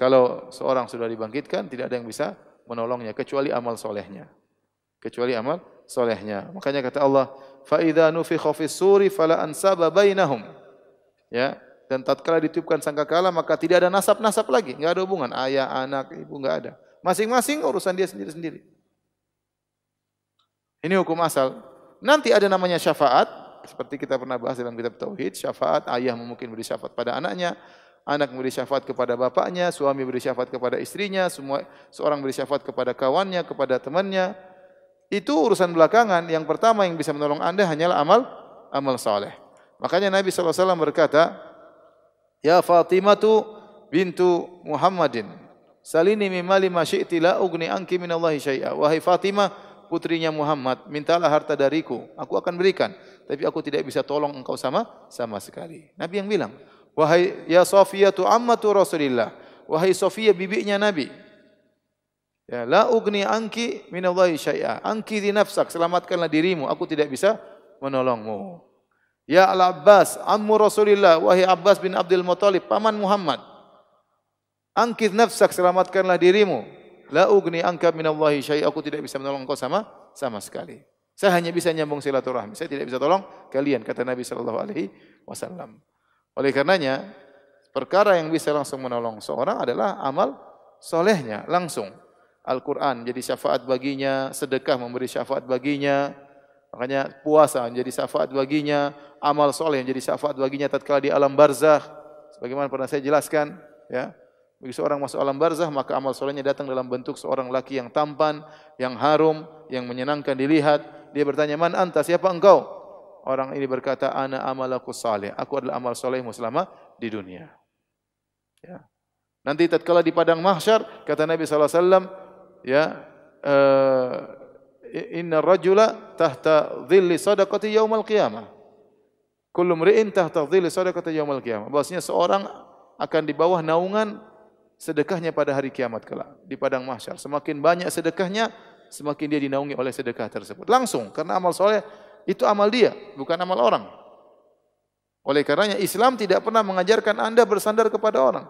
Kalau seorang sudah dibangkitkan, tidak ada yang bisa menolongnya kecuali amal solehnya. Kecuali amal solehnya. Makanya kata Allah, faida nufi khofis suri fala ansaba bainahum. Ya, dan tatkala ditiupkan sangkakala maka tidak ada nasab-nasab lagi, Tidak ada hubungan ayah, anak, ibu enggak ada. Masing-masing urusan dia sendiri-sendiri. Ini hukum asal. Nanti ada namanya syafaat, seperti kita pernah bahas dalam kitab tauhid, syafaat ayah mungkin beri syafaat pada anaknya, anak memberi syafaat kepada bapaknya, suami beri syafaat kepada istrinya, semua seorang beri syafaat kepada kawannya, kepada temannya. Itu urusan belakangan. Yang pertama yang bisa menolong Anda hanyalah amal amal saleh. Makanya Nabi SAW berkata, Ya Fatimah tu bintu Muhammadin, salini mimali ma la ugni anki minallahi syai'a. Wahai Fatimah, putrinya Muhammad, mintalah harta dariku, aku akan berikan. Tapi aku tidak bisa tolong engkau sama sama sekali. Nabi yang bilang, Wahai ya Sofiyah tu ammatu Rasulillah. Wahai Sofiyah bibinya Nabi. Ya, la ugni anki minallahi syai'a. Anki di nafsak, selamatkanlah dirimu, aku tidak bisa menolongmu. Ya Al-Abbas, ammu Rasulillah, wahai Abbas bin Abdul Muthalib, paman Muhammad. Angkit nafsak, selamatkanlah dirimu. La ugni anka minallahi syai'a, aku tidak bisa menolong kau sama sama sekali. Saya hanya bisa nyambung silaturahmi. Saya tidak bisa tolong kalian kata Nabi sallallahu alaihi wasallam. Oleh karenanya, perkara yang bisa langsung menolong seorang adalah amal solehnya langsung. Al-Quran jadi syafaat baginya, sedekah memberi syafaat baginya, makanya puasa menjadi syafaat baginya, amal soleh menjadi syafaat baginya tatkala di alam barzah. Sebagaimana pernah saya jelaskan, ya. Bagi seorang masuk alam barzah, maka amal solehnya datang dalam bentuk seorang laki yang tampan, yang harum, yang menyenangkan dilihat. Dia bertanya, "Man anta? Siapa engkau?" Orang ini berkata, "Ana amalaku saleh." Aku adalah amal solehmu selama di dunia. Ya. Nanti tatkala di padang mahsyar, kata Nabi sallallahu alaihi wasallam, ya uh, inna rajula tahta dhilli sadaqati yaumal qiyamah kullu mri'in tahta dhilli sadaqati yaumal qiyamah bahwasanya seorang akan di bawah naungan sedekahnya pada hari kiamat kelak di padang mahsyar semakin banyak sedekahnya semakin dia dinaungi oleh sedekah tersebut langsung karena amal soleh itu amal dia bukan amal orang oleh karenanya Islam tidak pernah mengajarkan anda bersandar kepada orang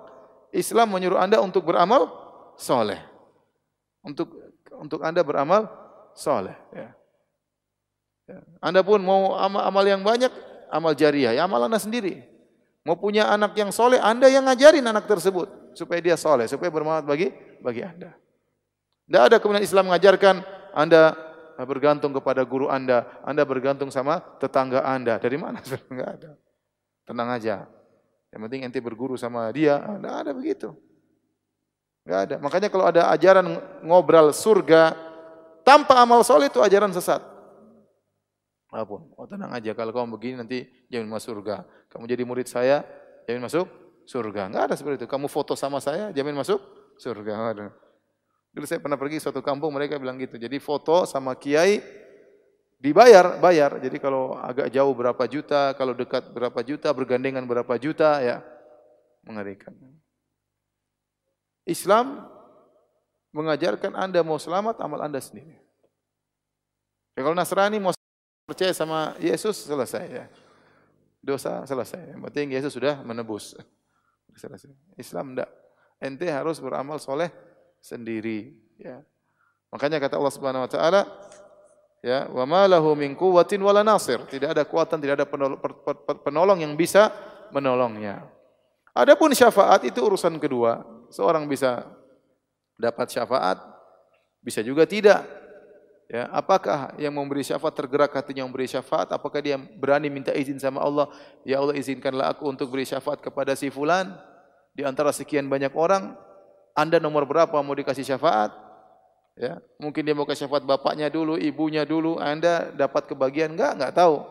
Islam menyuruh anda untuk beramal soleh untuk untuk anda beramal soleh. Ya. ya. Anda pun mau amal, amal yang banyak, amal jariah, ya amal anda sendiri. Mau punya anak yang soleh, anda yang ngajarin anak tersebut supaya dia soleh, supaya bermanfaat bagi bagi anda. Tidak ada kemudian Islam mengajarkan anda bergantung kepada guru anda, anda bergantung sama tetangga anda. Dari mana? Tidak ada. Tenang aja. Yang penting ente berguru sama dia, tidak ada begitu. Enggak ada. Makanya kalau ada ajaran ngobrol surga tanpa amal soleh itu ajaran sesat. Apa pun. Oh tenang aja kalau kamu begini nanti jamin masuk surga. Kamu jadi murid saya jamin masuk surga. Enggak ada seperti itu. Kamu foto sama saya jamin masuk surga. Enggak ada. Dulu saya pernah pergi suatu kampung mereka bilang gitu. Jadi foto sama kiai dibayar, bayar. Jadi kalau agak jauh berapa juta, kalau dekat berapa juta, bergandengan berapa juta ya. Mengerikan. Islam mengajarkan Anda mau selamat, amal Anda sendiri. Ya, kalau Nasrani mau percaya sama Yesus, selesai ya. Dosa selesai. Yang penting Yesus sudah menebus. Islam enggak. Ente harus beramal soleh sendiri. Ya. Makanya kata Allah Subhanahu Wa Taala, ya, wa ma lahu min quwwatin wala nasir. Tidak ada kekuatan, tidak ada penolong yang bisa menolongnya. Adapun syafaat itu urusan kedua. Seorang bisa dapat syafaat, bisa juga tidak. Ya, apakah yang memberi syafaat tergerak hatinya memberi syafaat? Apakah dia berani minta izin sama Allah? Ya Allah izinkanlah aku untuk beri syafaat kepada si fulan di antara sekian banyak orang. Anda nomor berapa mau dikasih syafaat? Ya, mungkin dia mau kasih syafaat bapaknya dulu, ibunya dulu. Anda dapat kebagian enggak? Enggak tahu.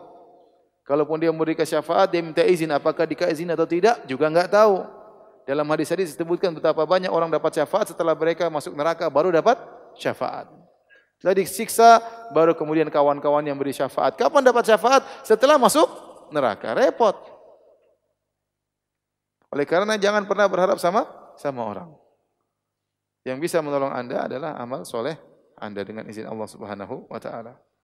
Kalaupun dia memberikan syafaat, dia minta izin. Apakah dikasih izin atau tidak? Juga enggak tahu. Dalam hadis tadi disebutkan betapa banyak orang dapat syafaat setelah mereka masuk neraka baru dapat syafaat. Setelah disiksa baru kemudian kawan-kawan yang beri syafaat. Kapan dapat syafaat? Setelah masuk neraka. Repot. Oleh karena jangan pernah berharap sama sama orang. Yang bisa menolong Anda adalah amal soleh Anda dengan izin Allah Subhanahu wa taala.